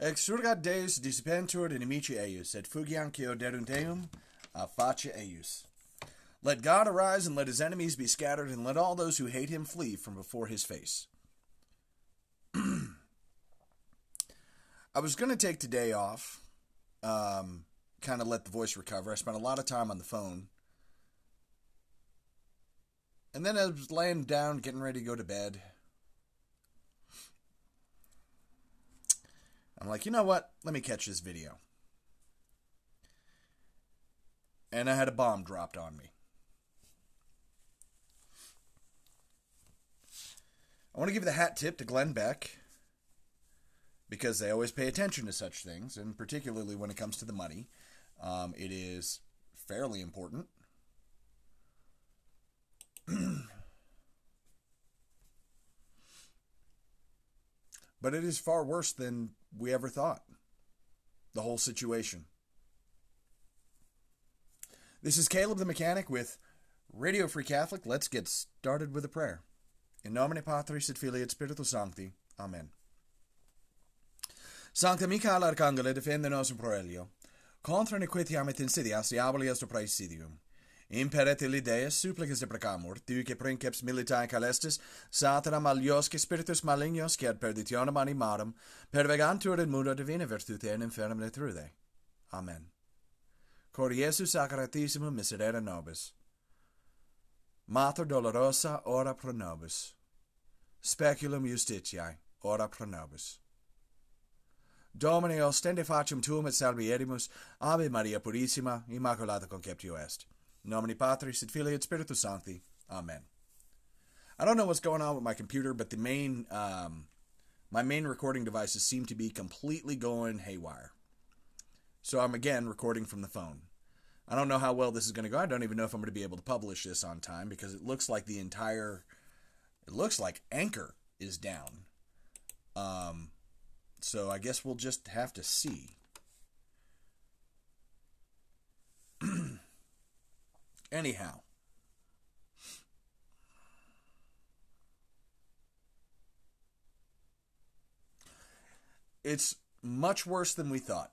Exurgat Deus dissipentur inimici eius, et fugiancio derum a face eius. Let God arise, and let his enemies be scattered, and let all those who hate him flee from before his face. I was going to take today off, um, kind of let the voice recover. I spent a lot of time on the phone. And then I was laying down, getting ready to go to bed. I'm like, you know what? Let me catch this video. And I had a bomb dropped on me. I want to give the hat tip to Glenn Beck because they always pay attention to such things, and particularly when it comes to the money. Um, it is fairly important. but it is far worse than we ever thought. The whole situation. This is Caleb the Mechanic with Radio Free Catholic. Let's get started with a prayer. In nomine Patris et Filii et Spiritus Sancti. Amen. Sancta Michael Arcangele defende nos in proelio. Contra nequitiam et insidias diaboli est praesidium. Imperete lidees supplices deprecamur, tiu princeps militae calestis, satana maliosque spiritus malignos, quod perditionem animarum, pervegantur in mundo divina virtute in infernum letrude. Amen. Cor Iesu sacratissimum miserere nobis. Mater dolorosa, ora pro nobis. Speculum justitiae, ora pro nobis. Domine ostende facem tuum et salvierimus, Ave Maria Purissima, Immaculata Conceptio est. Nomini Patris et Filii et Spiritus Sancti. Amen. I don't know what's going on with my computer, but the main um, my main recording devices seem to be completely going haywire. So I'm again recording from the phone. I don't know how well this is going to go. I don't even know if I'm going to be able to publish this on time because it looks like the entire it looks like Anchor is down. Um, so I guess we'll just have to see. Anyhow. It's much worse than we thought.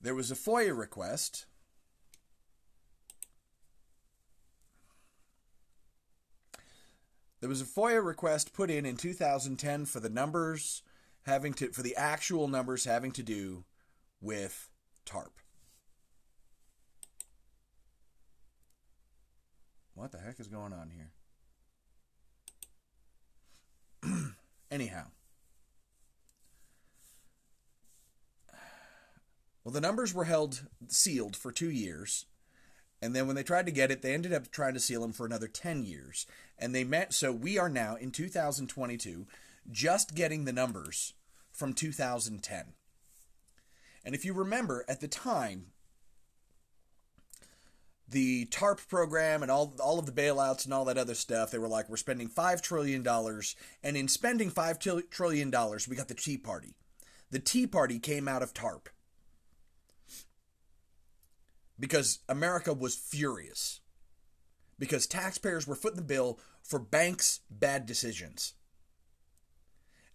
There was a FOIA request. There was a FOIA request put in in 2010 for the numbers having to for the actual numbers having to do with TARP. What the heck is going on here? Anyhow. Well, the numbers were held sealed for two years. And then when they tried to get it, they ended up trying to seal them for another 10 years. And they met, so we are now in 2022 just getting the numbers from 2010. And if you remember, at the time, the TARP program and all all of the bailouts and all that other stuff. They were like, we're spending five trillion dollars, and in spending five trillion dollars, we got the Tea Party. The Tea Party came out of TARP because America was furious because taxpayers were footing the bill for banks' bad decisions,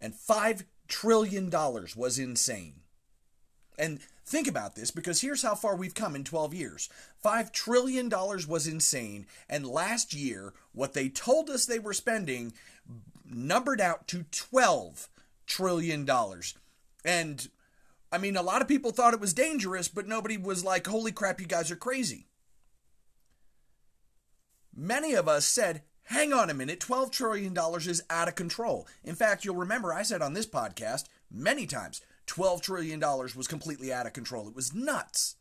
and five trillion dollars was insane. And Think about this because here's how far we've come in 12 years. $5 trillion was insane, and last year, what they told us they were spending numbered out to $12 trillion. And I mean, a lot of people thought it was dangerous, but nobody was like, holy crap, you guys are crazy. Many of us said, hang on a minute, $12 trillion is out of control. In fact, you'll remember I said on this podcast many times, $12 trillion was completely out of control. It was nuts.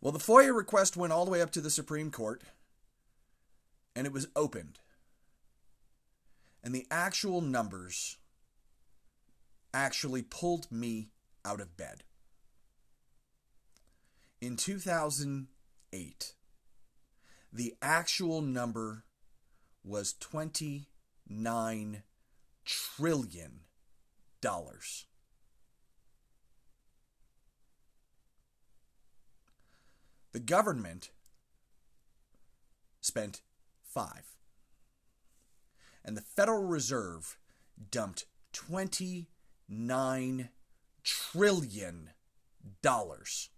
Well, the FOIA request went all the way up to the Supreme Court, and it was opened. And the actual numbers actually pulled me out of bed. In 2008, the actual number was 29 trillion dollars. The government spent five. and the Federal Reserve dumped 29 trillion dollars.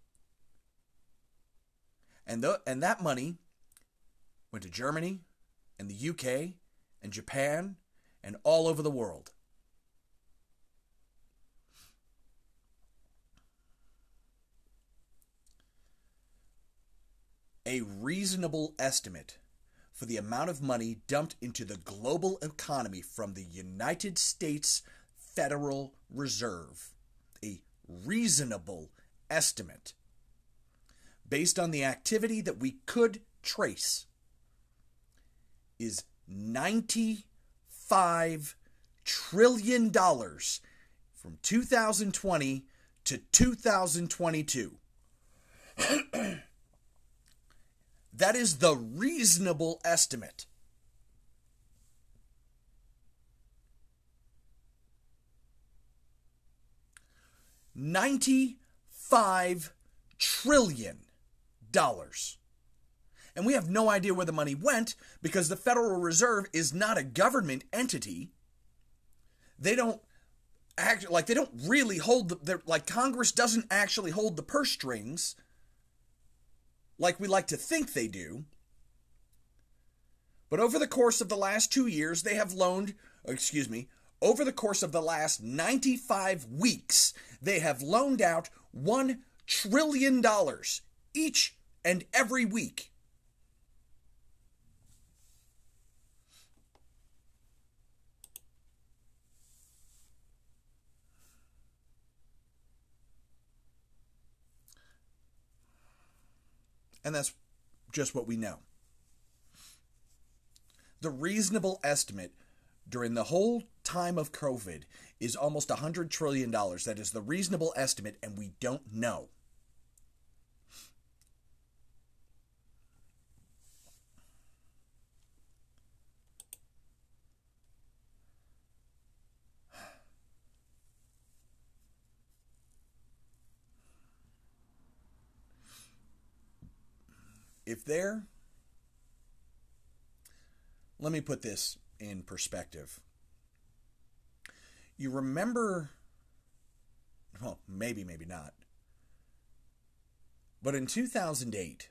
And the, and that money went to Germany and the UK and Japan and all over the world. A reasonable estimate for the amount of money dumped into the global economy from the United States Federal Reserve. A reasonable estimate based on the activity that we could trace is 95 trillion dollars from 2020 to 2022. that is the reasonable estimate. Ninety-five trillion dollars. And we have no idea where the money went because the Federal Reserve is not a government entity. They don't act like they don't really hold the like Congress doesn't actually hold the purse strings like we like to think they do. But over the course of the last 2 years they have loaned, excuse me, over the course of the last 95 weeks, they have loaned out 1 trillion dollars each and every week. And that's just what we know. The reasonable estimate during the whole time of COVID is almost $100 trillion. That is the reasonable estimate, and we don't know. If there, let me put this in perspective. You remember, well, maybe, maybe not, but in 2008,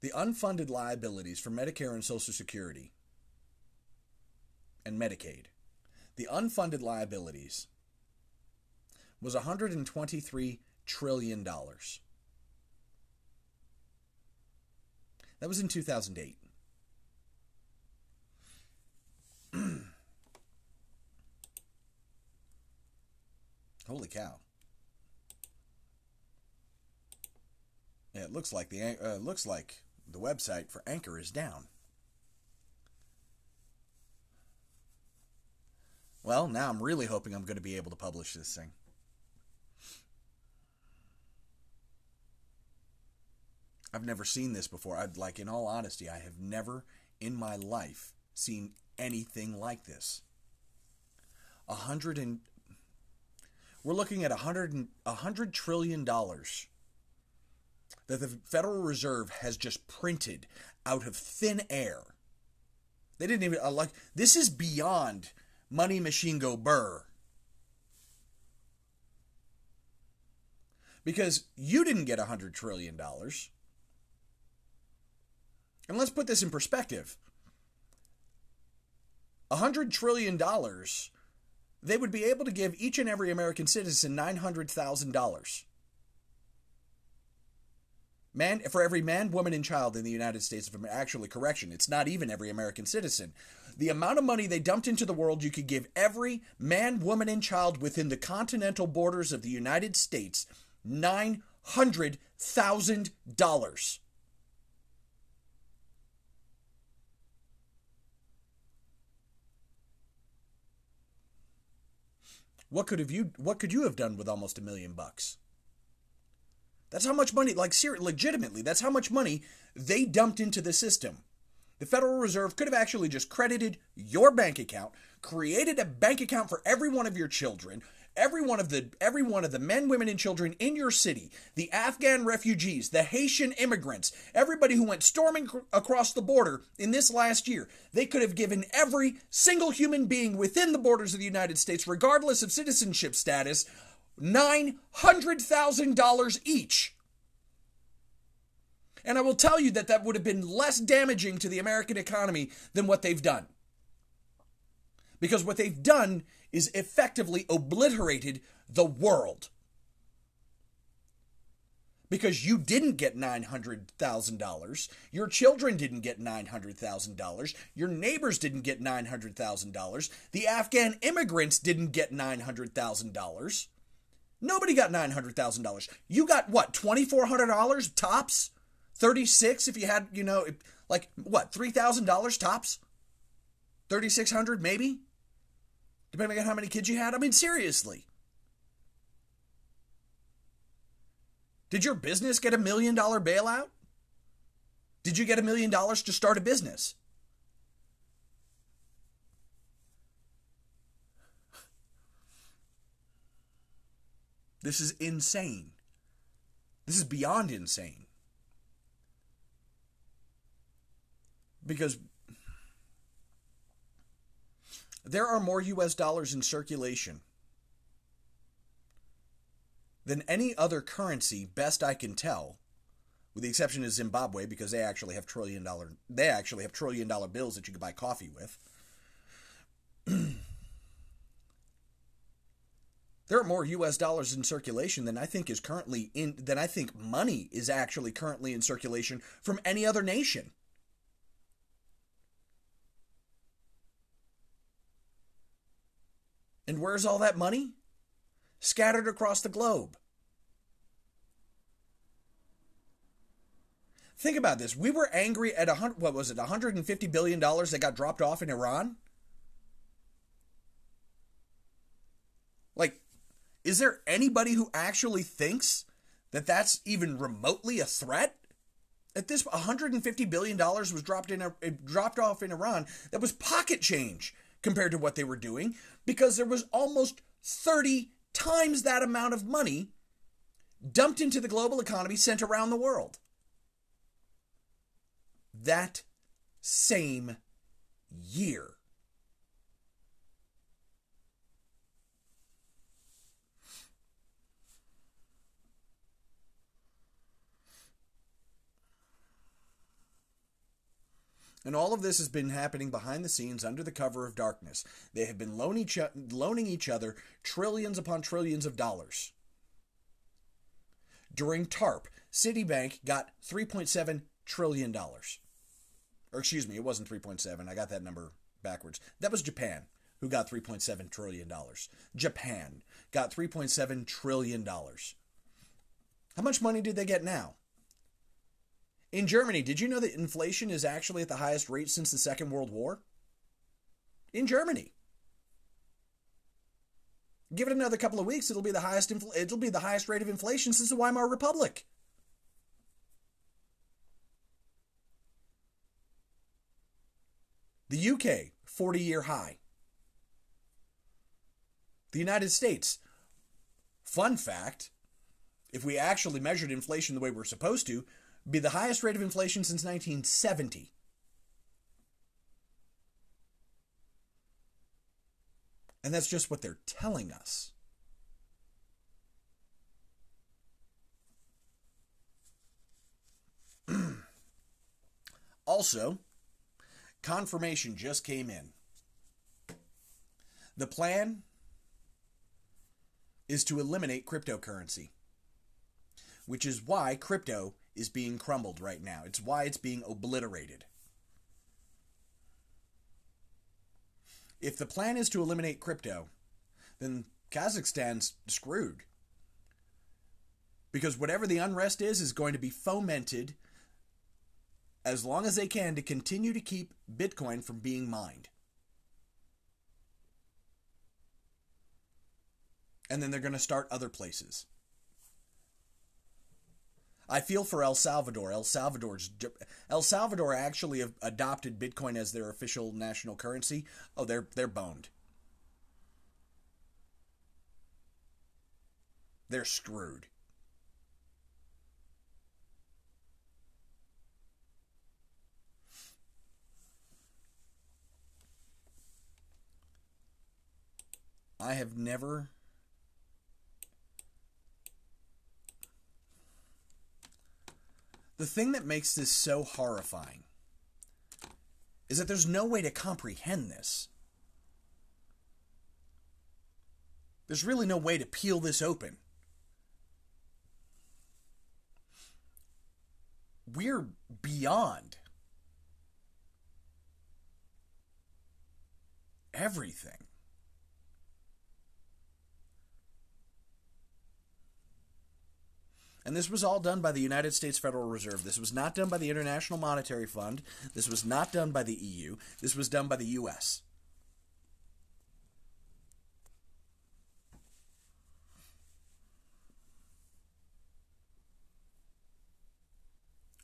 the unfunded liabilities for Medicare and Social Security and Medicaid, the unfunded liabilities was $123 trillion. That was in 2008. Holy cow. It looks like the uh, looks like the website for Anchor is down. Well, now I'm really hoping I'm going to be able to publish this thing. I've never seen this before. I'd like, in all honesty, I have never in my life seen anything like this. A hundred and we're looking at a hundred and a hundred trillion dollars that the Federal Reserve has just printed out of thin air. They didn't even uh, like this is beyond money machine go burr. Because you didn't get a hundred trillion dollars. And let's put this in perspective. A $100 trillion, they would be able to give each and every American citizen $900,000. Man, for every man, woman, and child in the United States of America, actually, correction, it's not even every American citizen. The amount of money they dumped into the world, you could give every man, woman, and child within the continental borders of the United States $900,000. What could have you what could you have done with almost a million bucks? That's how much money, like seriously, legitimately, that's how much money they dumped into the system. The Federal Reserve could have actually just credited your bank account, created a bank account for every one of your children, every one of the every one of the men, women, and children in your city, the Afghan refugees, the Haitian immigrants, everybody who went storming cr- across the border in this last year, they could have given every single human being within the borders of the United States, regardless of citizenship status, nine hundred thousand dollars each. And I will tell you that that would have been less damaging to the American economy than what they've done. Because what they've done is effectively obliterated the world. Because you didn't get $900,000. Your children didn't get $900,000. Your neighbors didn't get $900,000. The Afghan immigrants didn't get $900,000. Nobody got $900,000. You got what, $2,400 tops? 36 if you had, you know, like what, $3,000 tops? 3600 maybe? Depending on how many kids you had. I mean, seriously. Did your business get a million dollar bailout? Did you get a million dollars to start a business? This is insane. This is beyond insane. Because there are more US dollars in circulation than any other currency, best I can tell, with the exception of Zimbabwe, because they actually have trillion dollar they actually have trillion dollar bills that you can buy coffee with. there are more US dollars in circulation than I think is currently in than I think money is actually currently in circulation from any other nation. And where's all that money? Scattered across the globe. Think about this. We were angry at a hundred. What was it? 150 billion dollars that got dropped off in Iran. Like, is there anybody who actually thinks that that's even remotely a threat? At this, 150 billion dollars was dropped in, uh, dropped off in Iran. That was pocket change compared to what they were doing because there was almost 30 times that amount of money dumped into the global economy sent around the world. That same year. And all of this has been happening behind the scenes under the cover of darkness. They have been loan each, loaning each other trillions upon trillions of dollars. During TARP, Citibank got $3.7 trillion. Or excuse me, it wasn't 3.7. I got that number backwards. That was Japan, who got $3.7 trillion. Japan got $3.7 trillion. How much money did they get now? In Germany, did you know that inflation is actually at the highest rate since the Second World War? In Germany. Give it another couple of weeks, it'll be the highest infl- it'll be the highest rate of inflation since the Weimar Republic. The UK, 40 year high. The United States, fun fact, if we actually measured inflation the way we're supposed to, be the highest rate of inflation since 1970. And that's just what they're telling us. also, confirmation just came in. The plan is to eliminate cryptocurrency, which is why crypto is being crumbled right now. It's why it's being obliterated. If the plan is to eliminate crypto, then Kazakhstan's screwed. Because whatever the unrest is, is going to be fomented as long as they can to continue to keep Bitcoin from being mined. And then they're going to start other places. I feel for El Salvador. El Salvador's El Salvador actually adopted Bitcoin as their official national currency. Oh, they're they're boned. they're screwed. I have never The thing that makes this so horrifying is that there's no way to comprehend this. There's really no way to peel this open. We're beyond everything. And this was all done by the United States Federal Reserve. This was not done by the International Monetary Fund. This was not done by the EU. This was done by the US.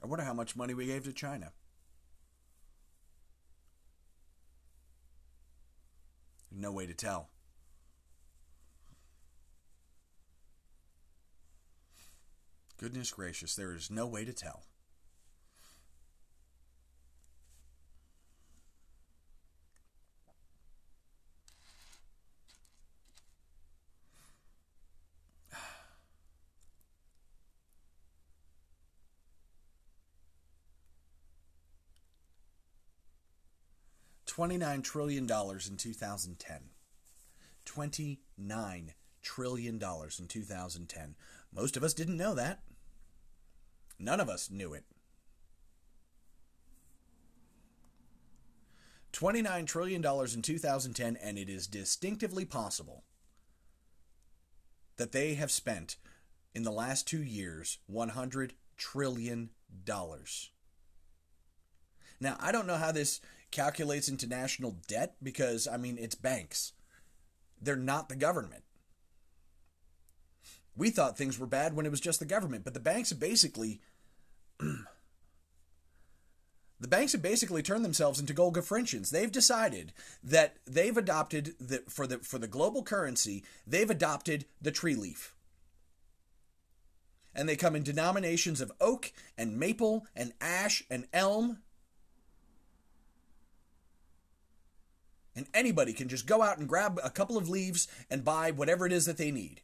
I wonder how much money we gave to China. No way to tell. Goodness gracious, there is no way to tell. $29 trillion in 2010. $29 trillion in 2010. Most of us didn't know that. None of us knew it. $29 trillion in 2010, and it is distinctively possible that they have spent in the last two years $100 trillion. Now, I don't know how this calculates into national debt because, I mean, it's banks. They're not the government. We thought things were bad when it was just the government, but the banks basically the banks have basically turned themselves into Golgafrinchans. They've decided that they've adopted the for the for the global currency, they've adopted the tree leaf. And they come in denominations of oak and maple and ash and elm. And anybody can just go out and grab a couple of leaves and buy whatever it is that they need.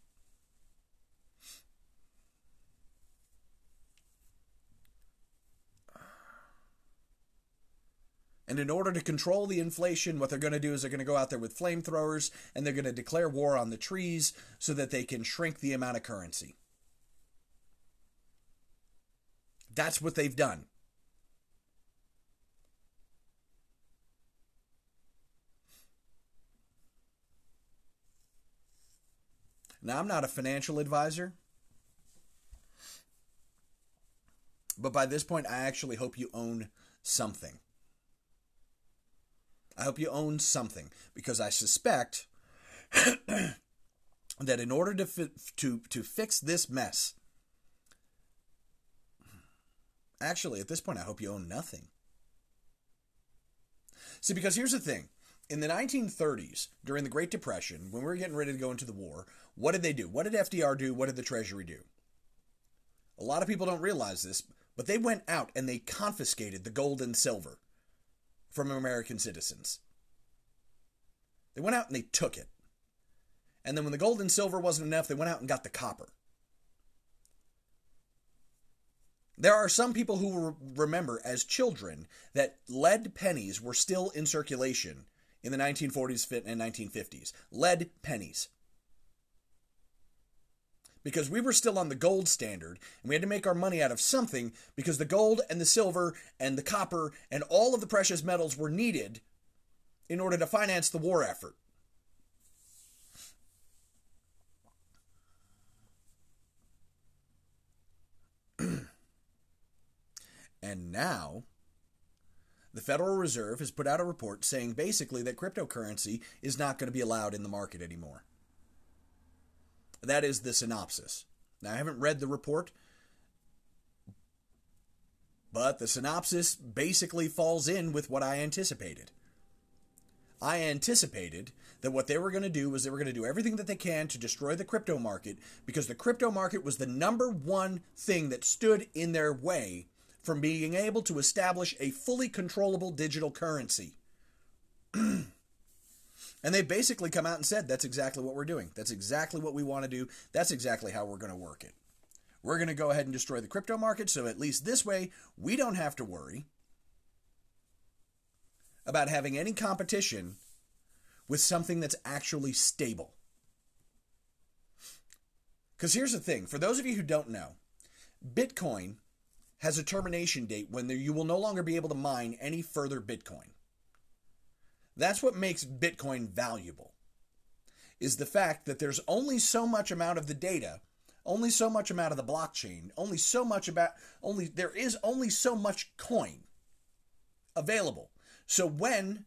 And in order to control the inflation, what they're going to do is they're going to go out there with flamethrowers and they're going to declare war on the trees so that they can shrink the amount of currency. That's what they've done. Now, I'm not a financial advisor, but by this point, I actually hope you own something. I hope you own something because I suspect that in order to fi- to to fix this mess, actually at this point I hope you own nothing. See, because here's the thing. In the 1930s, during the Great Depression, when we were getting ready to go into the war, what did they do? What did FDR do? What did the Treasury do? A lot of people don't realize this, but they went out and they confiscated the gold and silver from American citizens. They went out and they took it. And then when the gold and silver wasn't enough, they went out and got the copper. There are some people who remember as children that lead pennies were still in circulation in the 1940s and 1950s. Lead pennies. Because we were still on the gold standard and we had to make our money out of something because the gold and the silver and the copper and all of the precious metals were needed in order to finance the war effort. and now, the Federal Reserve has put out a report saying basically that cryptocurrency is not going to be allowed in the market anymore. That is the synopsis. Now, I haven't read the report, but the synopsis basically falls in with what I anticipated. I anticipated that what they were going to do was they were going to do everything that they can to destroy the crypto market because the crypto market was the number one thing that stood in their way from being able to establish a fully controllable digital currency. and they basically come out and said that's exactly what we're doing. That's exactly what we want to do. That's exactly how we're going to work it. We're going to go ahead and destroy the crypto market so at least this way we don't have to worry about having any competition with something that's actually stable. Because here's the thing for those of you who don't know, Bitcoin has a termination date when you will no longer be able to mine any further Bitcoin. That's what makes Bitcoin valuable. Is the fact that there's only so much amount of the data, only so much amount of the blockchain, only so much about only there is only so much coin available. So when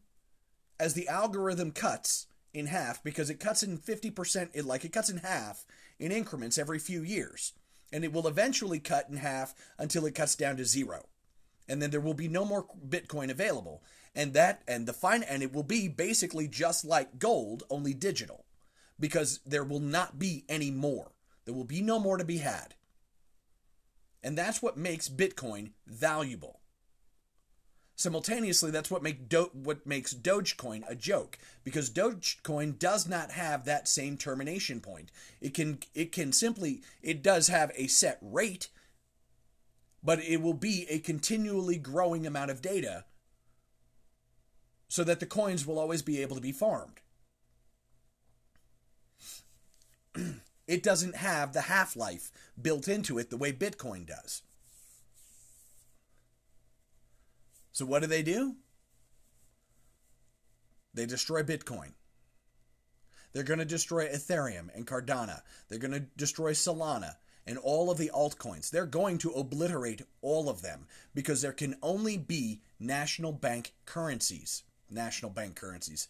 as the algorithm cuts in half because it cuts in 50% it like it cuts in half in increments every few years and it will eventually cut in half until it cuts down to zero and then there will be no more bitcoin available and that and the fine and it will be basically just like gold only digital because there will not be any more. There will be no more to be had. And that's what makes bitcoin valuable. Simultaneously, that's what make Do- what makes Dogecoin a joke because Dogecoin does not have that same termination point. It can it can simply it does have a set rate, but it will be a continually growing amount of data so that the coins will always be able to be farmed. it doesn't have the half-life built into it the way Bitcoin does. So what do they do? They destroy Bitcoin. They're going to destroy Ethereum and Cardano. They're going to destroy Solana and all of the altcoins. They're going to obliterate all of them because there can only be national bank currencies. National bank currencies.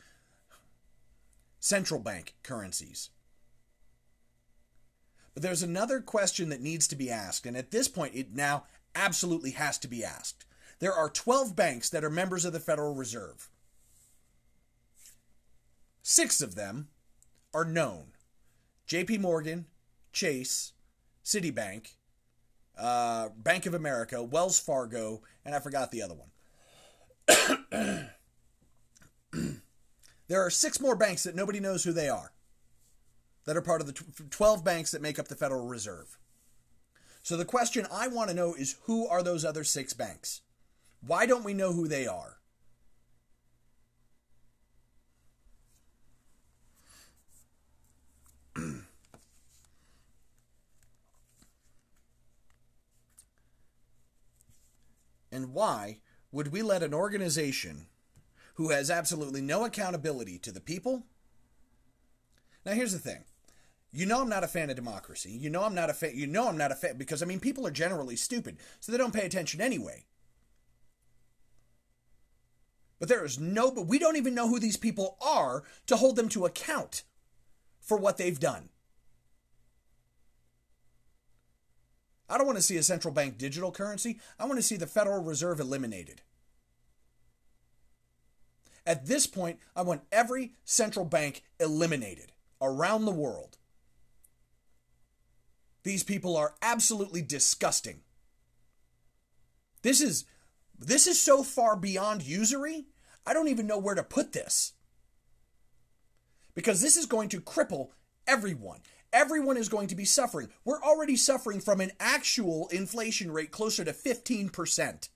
Central bank currencies. But there's another question that needs to be asked, and at this point, it now absolutely has to be asked. There are 12 banks that are members of the Federal Reserve. Six of them are known JP Morgan, Chase, Citibank, uh, Bank of America, Wells Fargo, and I forgot the other one. there are six more banks that nobody knows who they are, that are part of the 12 banks that make up the Federal Reserve. So the question I want to know is who are those other six banks? Why don't we know who they are? and why would we let an organization who has absolutely no accountability to the people? Now here's the thing. You know I'm not a fan of democracy. You know I'm not a fan you know I'm not a fan because I mean people are generally stupid, so they don't pay attention anyway. But there is no, but we don't even know who these people are to hold them to account for what they've done. I don't want to see a central bank digital currency. I want to see the Federal Reserve eliminated. At this point, I want every central bank eliminated around the world. These people are absolutely disgusting. This is this is so far beyond usury, I don't even know where to put this. Because this is going to cripple everyone. Everyone is going to be suffering. We're already suffering from an actual inflation rate closer to 15%.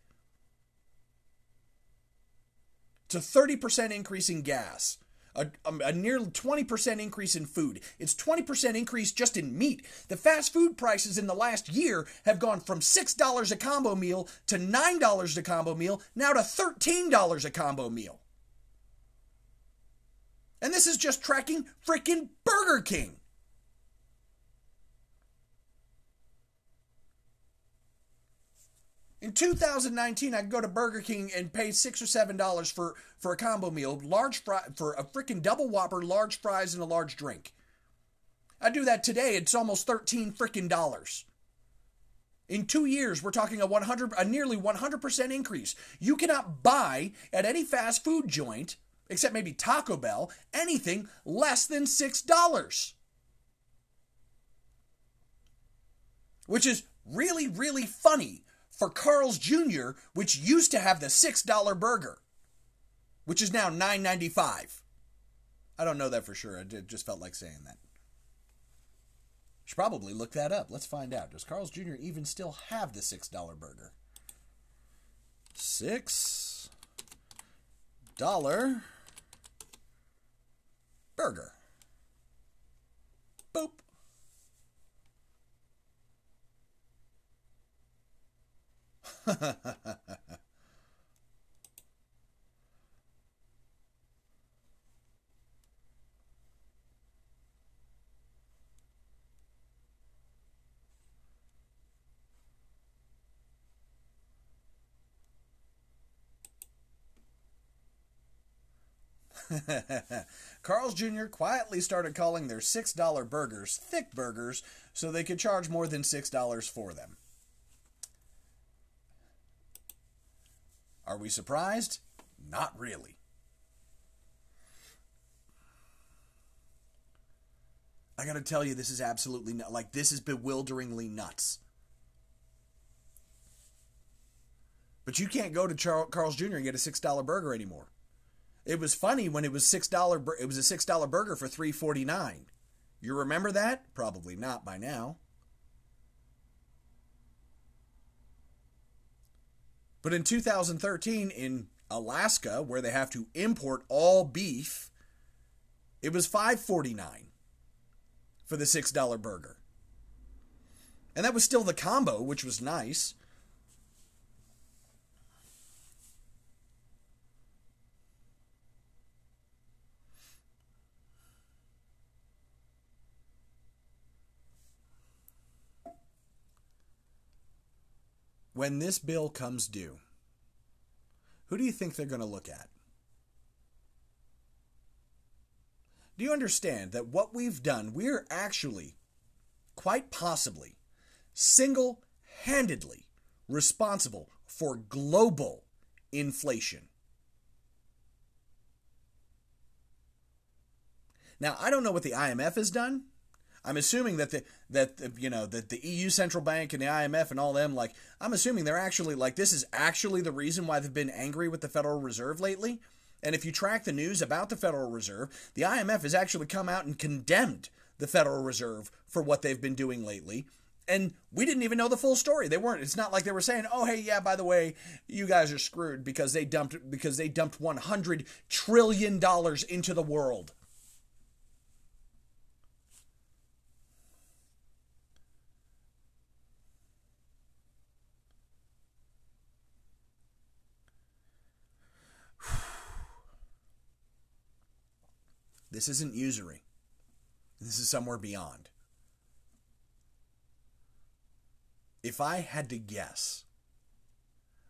It's a 30% increase in gas a, um, a, nearly 20% increase in food. It's 20% increase just in meat. The fast food prices in the last year have gone from $6 a combo meal to $9 a combo meal, now to $13 a combo meal. And this is just tracking freaking Burger King. In 2019, I could go to Burger King and pay six or seven dollars for for a combo meal, large fry for a freaking double Whopper, large fries, and a large drink. I do that today. It's almost thirteen freaking dollars. In two years, we're talking a 100, a nearly 100% increase. You cannot buy at any fast food joint except maybe Taco Bell, anything less than $6. Which is really, really funny for Carl's Jr., which used to have the $6 burger, which is now $9.95. I don't know that for sure. I just felt like saying that. Should probably look that up. Let's find out. Does Carl's Jr. even still have the $6 burger? $6 burger. Boop. Carl's Jr. quietly started calling their $6 burgers thick burgers so they could charge more than $6 for them. Are we surprised? Not really. I gotta tell you, this is absolutely like this is bewilderingly nuts. But you can't go to Char- Carl's Jr. and get a six dollar burger anymore. It was funny when it was six dollar. It was a six dollar burger for three forty nine. You remember that? Probably not by now. But in 2013, in Alaska, where they have to import all beef, it was 5.49 for the $6 burger. And that was still the combo, which was nice. When this bill comes due, who do you think they're going to look at? Do you understand that what we've done, we're actually, quite possibly, single handedly responsible for global inflation? Now, I don't know what the IMF has done. I'm assuming that the that the, you know that the EU central bank and the IMF and all them like I'm assuming they're actually like this is actually the reason why they've been angry with the Federal Reserve lately. And if you track the news about the Federal Reserve, the IMF has actually come out and condemned the Federal Reserve for what they've been doing lately. And we didn't even know the full story. They weren't. It's not like they were saying, "Oh, hey, yeah, by the way, you guys are screwed because they dumped because they dumped 100 trillion dollars into the world." This isn't usury. This is somewhere beyond. If I had to guess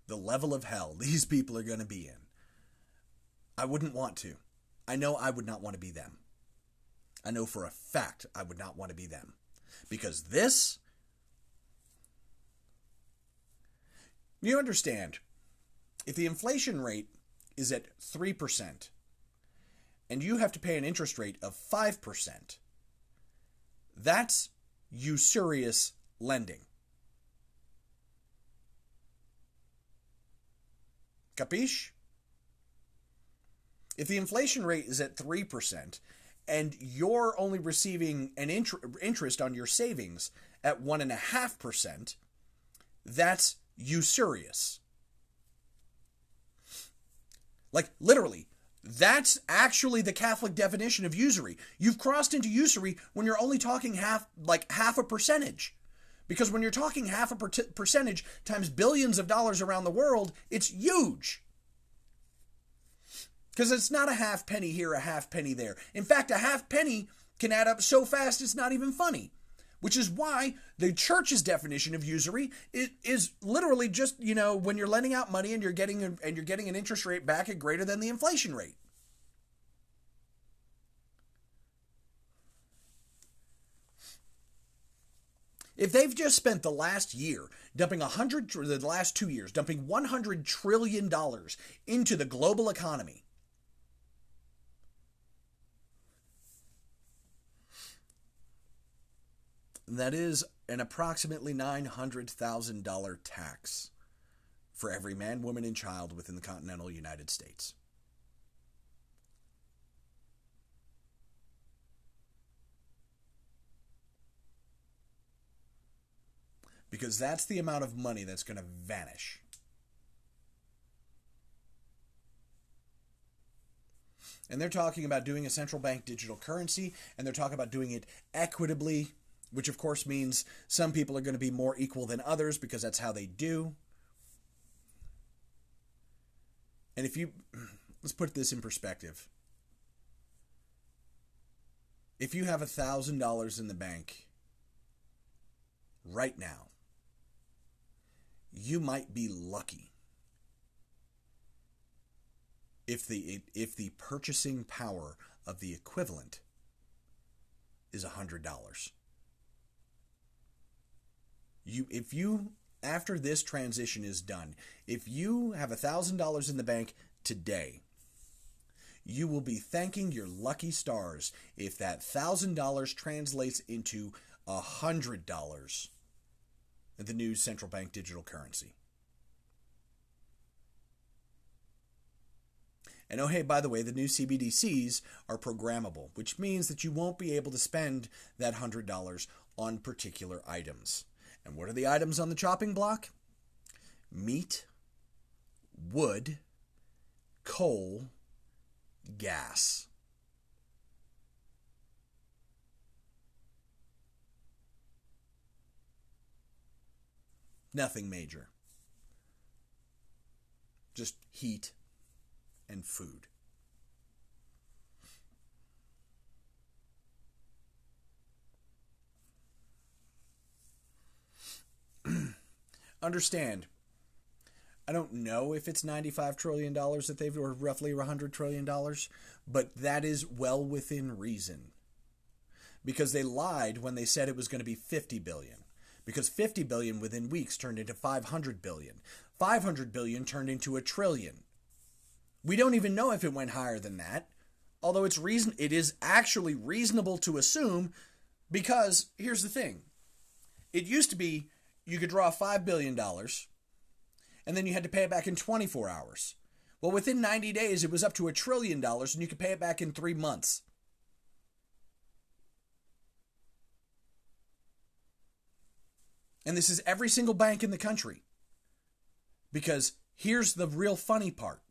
the level of hell these people are going to be in, I wouldn't want to. I know I would not want to be them. I know for a fact I would not want to be them. Because this. You understand, if the inflation rate is at 3%, and you have to pay an interest rate of 5%, that's usurious lending. Capiche? If the inflation rate is at 3% and you're only receiving an int- interest on your savings at 1.5%, that's usurious. Like, literally, that's actually the Catholic definition of usury. You've crossed into usury when you're only talking half, like half a percentage. Because when you're talking half a per- percentage times billions of dollars around the world, it's huge. Because it's not a half penny here, a half penny there. In fact, a half penny can add up so fast it's not even funny which is why the church's definition of usury is, is literally just you know when you're lending out money and you're getting and you're getting an interest rate back at greater than the inflation rate. If they've just spent the last year dumping a hundred, the last two years dumping one hundred trillion dollars into the global economy, That is an approximately $900,000 tax for every man, woman, and child within the continental United States. Because that's the amount of money that's going to vanish. And they're talking about doing a central bank digital currency, and they're talking about doing it equitably, which of course means some people are going to be more equal than others because that's how they do. And if you, let's put this in perspective. If you have a $1,000 in the bank right now, you might be lucky if the if the purchasing power of the equivalent is $100. You if you after this transition is done, if you have $1,000 in the bank today, you will be thanking your lucky stars if that $1,000 translates into $100 in the new central bank digital currency. And oh, hey, by the way, the new CBDCs are programmable, which means that you won't be able to spend that $100 on particular items. And what are the items on the chopping block? Meat, wood, coal, gas. Nothing major. Just heat and food. understand. I don't know if it's $95 trillion that they've, or roughly $100 trillion, but that is well within reason. Because they lied when they said it was going to be 50 billion. Because 50 billion within weeks turned into 500 billion. 500 billion turned into a trillion. We don't even know if it went higher than that. Although it's reason it is actually reasonable to assume because here's the thing. It used to be you could draw $5 billion and then you had to pay it back in 24 hours. Well, within 90 days, it was up to a trillion dollars and you could pay it back in three months. And this is every single bank in the country. Because here's the real funny part.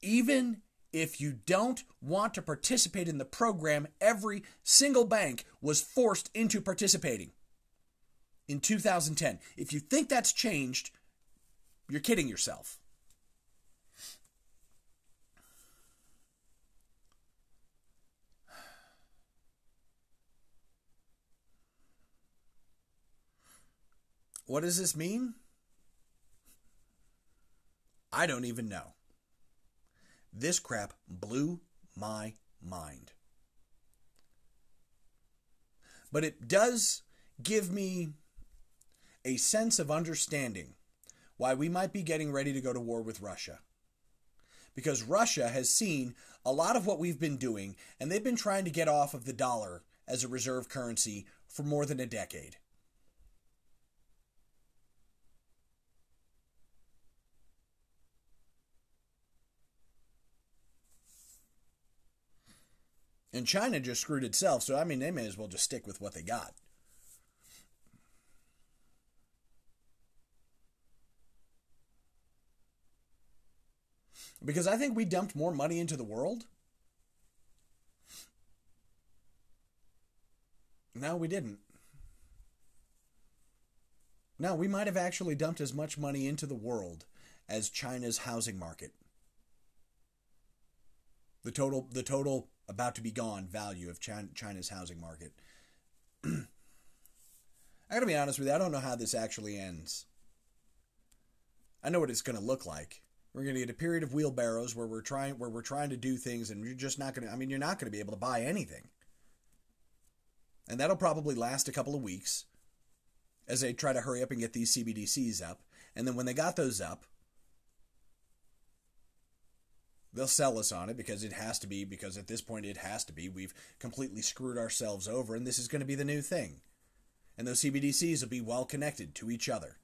Even if you don't want to participate in the program, every single bank was forced into participating in 2010. If you think that's changed, you're kidding yourself. What does this mean? I don't even know. This crap blew my mind. But it does give me a sense of understanding why we might be getting ready to go to war with Russia. Because Russia has seen a lot of what we've been doing, and they've been trying to get off of the dollar as a reserve currency for more than a decade. And China just screwed itself, so I mean, they may as well just stick with what they got. Because I think we dumped more money into the world. No, we didn't. No, we might have actually dumped as much money into the world as China's housing market. The total, the total about to be gone value of China's housing market. I gotta be honest with you, I don't know how this actually ends. I know what it's gonna look like. We're going to get a period of wheelbarrows where we're trying where we're trying to do things, and you're just not going to. I mean, you're not going to be able to buy anything, and that'll probably last a couple of weeks as they try to hurry up and get these CBDCs up. And then when they got those up, They'll sell us on it because it has to be, because at this point it has to be. We've completely screwed ourselves over, and this is going to be the new thing. And those CBDCs will be well connected to each other.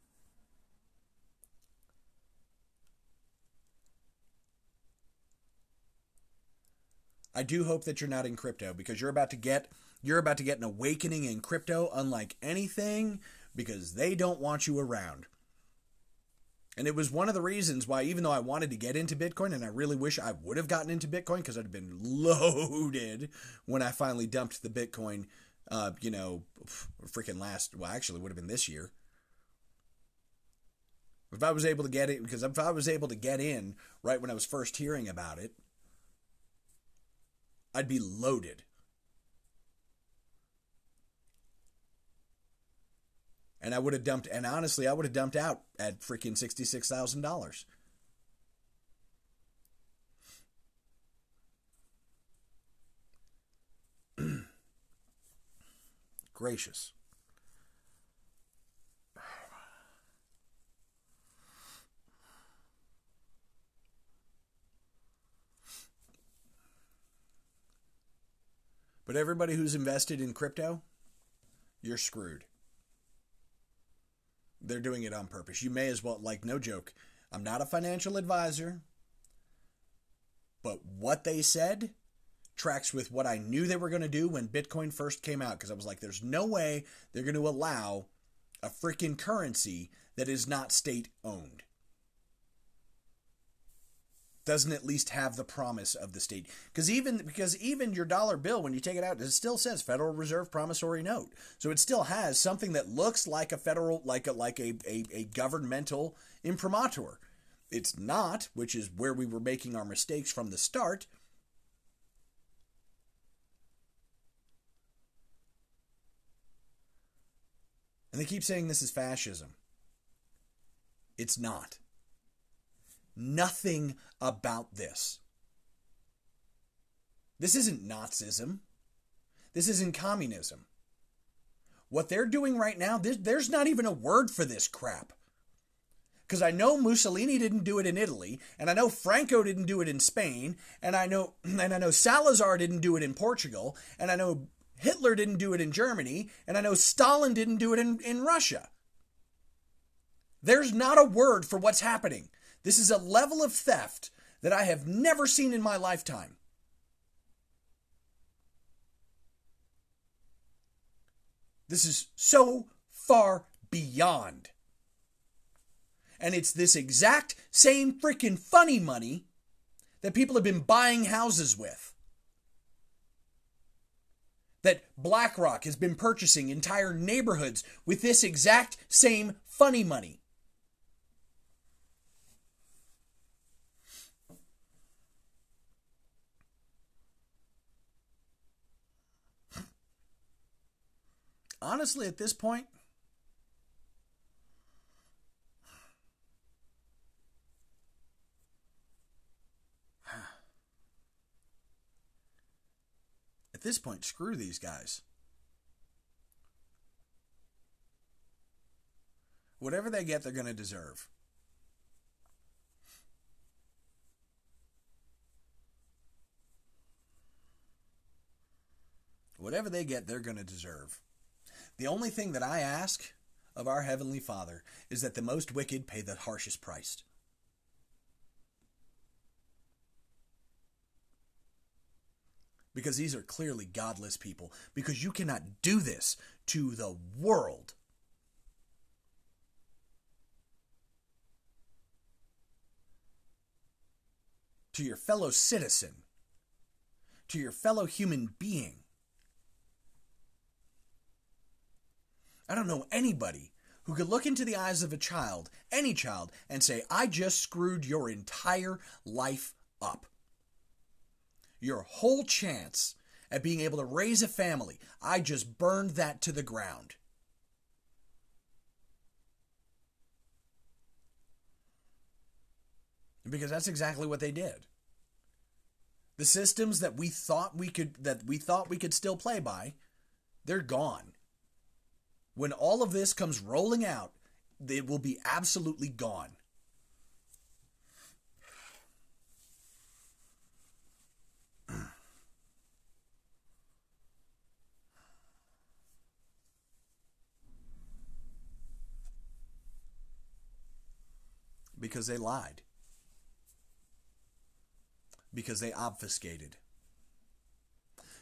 I do hope that you're not in crypto because you're about to get you're about to get an awakening in crypto unlike anything because they don't want you around. And it was one of the reasons why, even though I wanted to get into Bitcoin, and I really wish I would have gotten into Bitcoin because I'd have been loaded when I finally dumped the Bitcoin, uh, you know, freaking last, well, actually, would have been this year. If I was able to get it, because if I was able to get in right when I was first hearing about it, I'd be loaded. and I would have dumped, and honestly, I would have dumped out at freaking sixty-six thousand dollars. Gracious. But everybody who's invested in crypto, you're screwed. They're doing it on purpose. You may as well, like, no joke. I'm not a financial advisor, but what they said tracks with what I knew they were going to do when Bitcoin first came out because I was like, there's no way they're going to allow a freaking currency that is not state owned doesn't at least have the promise of the state. Because even because even your dollar bill when you take it out it still says federal reserve promissory note. So it still has something that looks like a federal like a like a, a, a governmental imprimatur. It's not which is where we were making our mistakes from the start. And they keep saying this is fascism. It's not nothing about this. This isn't Nazism. This isn't communism. What they're doing right now, there's not even a word for this crap. Because I know Mussolini didn't do it in Italy, and I know Franco didn't do it in Spain, and I know and I know Salazar didn't do it in Portugal, and I know Hitler didn't do it in Germany, and I know Stalin didn't do it in, in Russia. There's not a word for what's happening. This is a level of theft that I have never seen in my lifetime. This is so far beyond. And it's this exact same freaking funny money that people have been buying houses with. That BlackRock has been purchasing entire neighborhoods with this exact same funny money. Honestly, at this point, at this point, screw these guys. Whatever they get, they're going to deserve. Whatever they get, they're going to deserve. The only thing that I ask of our Heavenly Father is that the most wicked pay the harshest price. Because these are clearly godless people. Because you cannot do this to the world. To your fellow citizen. To your fellow human being. I don't know anybody who could look into the eyes of a child, any child, and say, I just screwed your entire life up. Your whole chance at being able to raise a family, I just burned that to the ground. Because that's exactly what they did. The systems that we thought we could that we thought we could still play by, they're gone when all of this comes rolling out, it will be absolutely gone. because they lied. Because they obfuscated.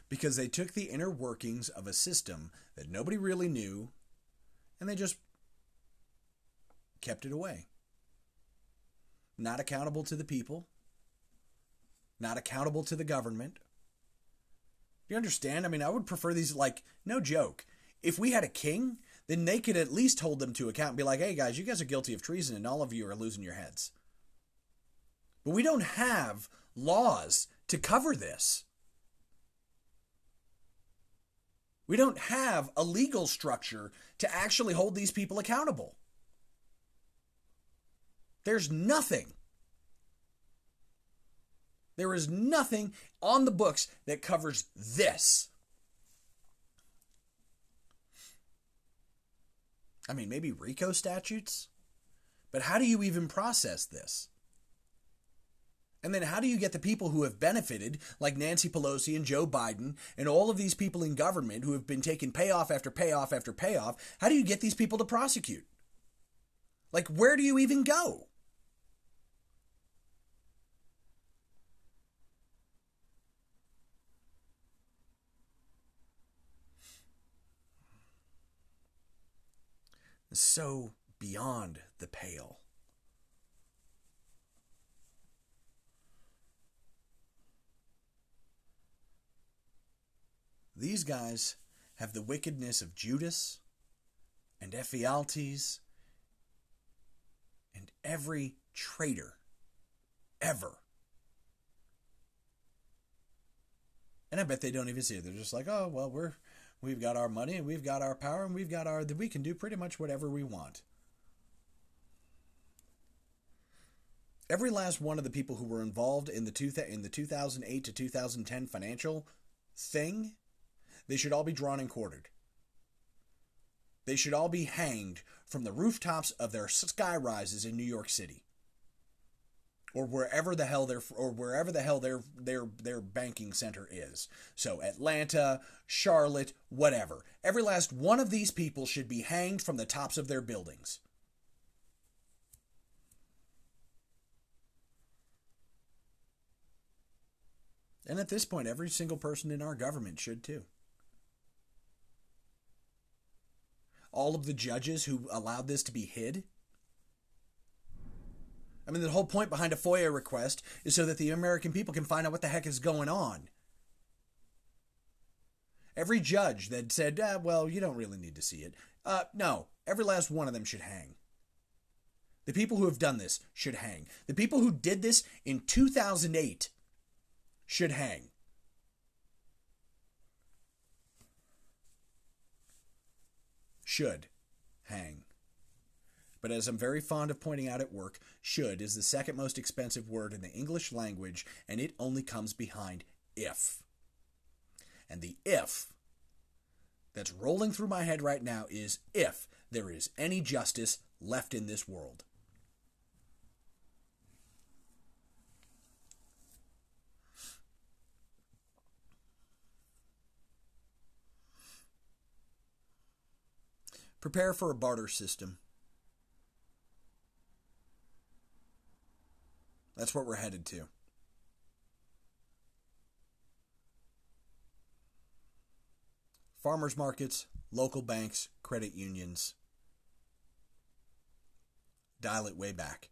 Because they took the inner workings of a system that nobody really knew and they just kept it away. Not accountable to the people, not accountable to the government. Do you understand? I mean, I would prefer these, like, no joke. If we had a king, then they could at least hold them to account and be like, hey guys, you guys are guilty of treason and all of you are losing your heads. But we don't have laws to cover this. We don't have a legal structure to actually hold these people accountable. There's nothing. There is nothing on the books that covers this. I mean, maybe RICO statutes? But how do you even process this? And then how do you get the people who have benefited, like Nancy Pelosi and Joe Biden, and all of these people in government who have been taking payoff after payoff after payoff, how do you get these people to prosecute? Like, where do you even go? so beyond the pale. These guys have the wickedness of Judas and Ephialtes and every traitor ever. And I bet they don't even see it. They're just like, oh, well, we're We've got our money and we've got our power and we've got our we can do pretty much whatever we want. Every last one of the people who were involved in the two in the 2008 to 2010 financial thing, they should all be drawn and quartered. They should all be hanged from the rooftops of their sky rises in New York City or wherever the hell their or wherever the hell their their their banking center is. So Atlanta, Charlotte, whatever. Every last one of these people should be hanged from the tops of their buildings. And at this point, every single person in our government should too. All of the judges who allowed this to be hid I mean, the whole point behind a FOIA request is so that the American people can find out what the heck is going on. Every judge that said, ah, well, you don't really need to see it. Uh, no, every last one of them should hang. The people who have done this should hang. The people who did this in 2008 should hang. Should hang but as I'm very fond of pointing out at work, should is the second most expensive word in the English language, and it only comes behind if. And the if that's rolling through my head right now is if there is any justice left in this world. Prepare for a barter system. That's what we're headed to. Farmers markets, local banks, credit unions. Dial it way back.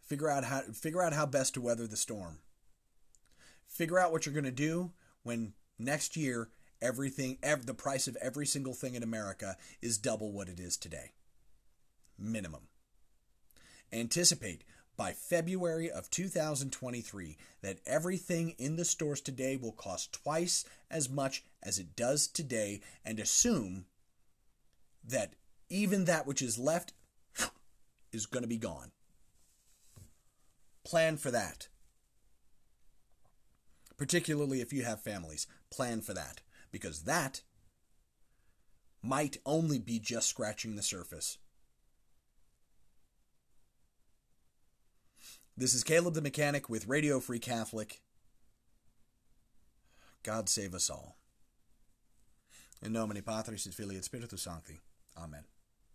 Figure out how figure out how best to weather the storm. Figure out what you're going to do when next year everything ev- the price of every single thing in America is double what it is today. Minimum. Anticipate by February of 2023 that everything in the stores today will cost twice as much as it does today and assume that even that which is left is going to be gone. Plan for that. Particularly if you have families, plan for that because that might only be just scratching the surface. This is Caleb the Mechanic with Radio Free Catholic. God save us all. In nomine Patris et Filii et Spiritus Sancti. Amen.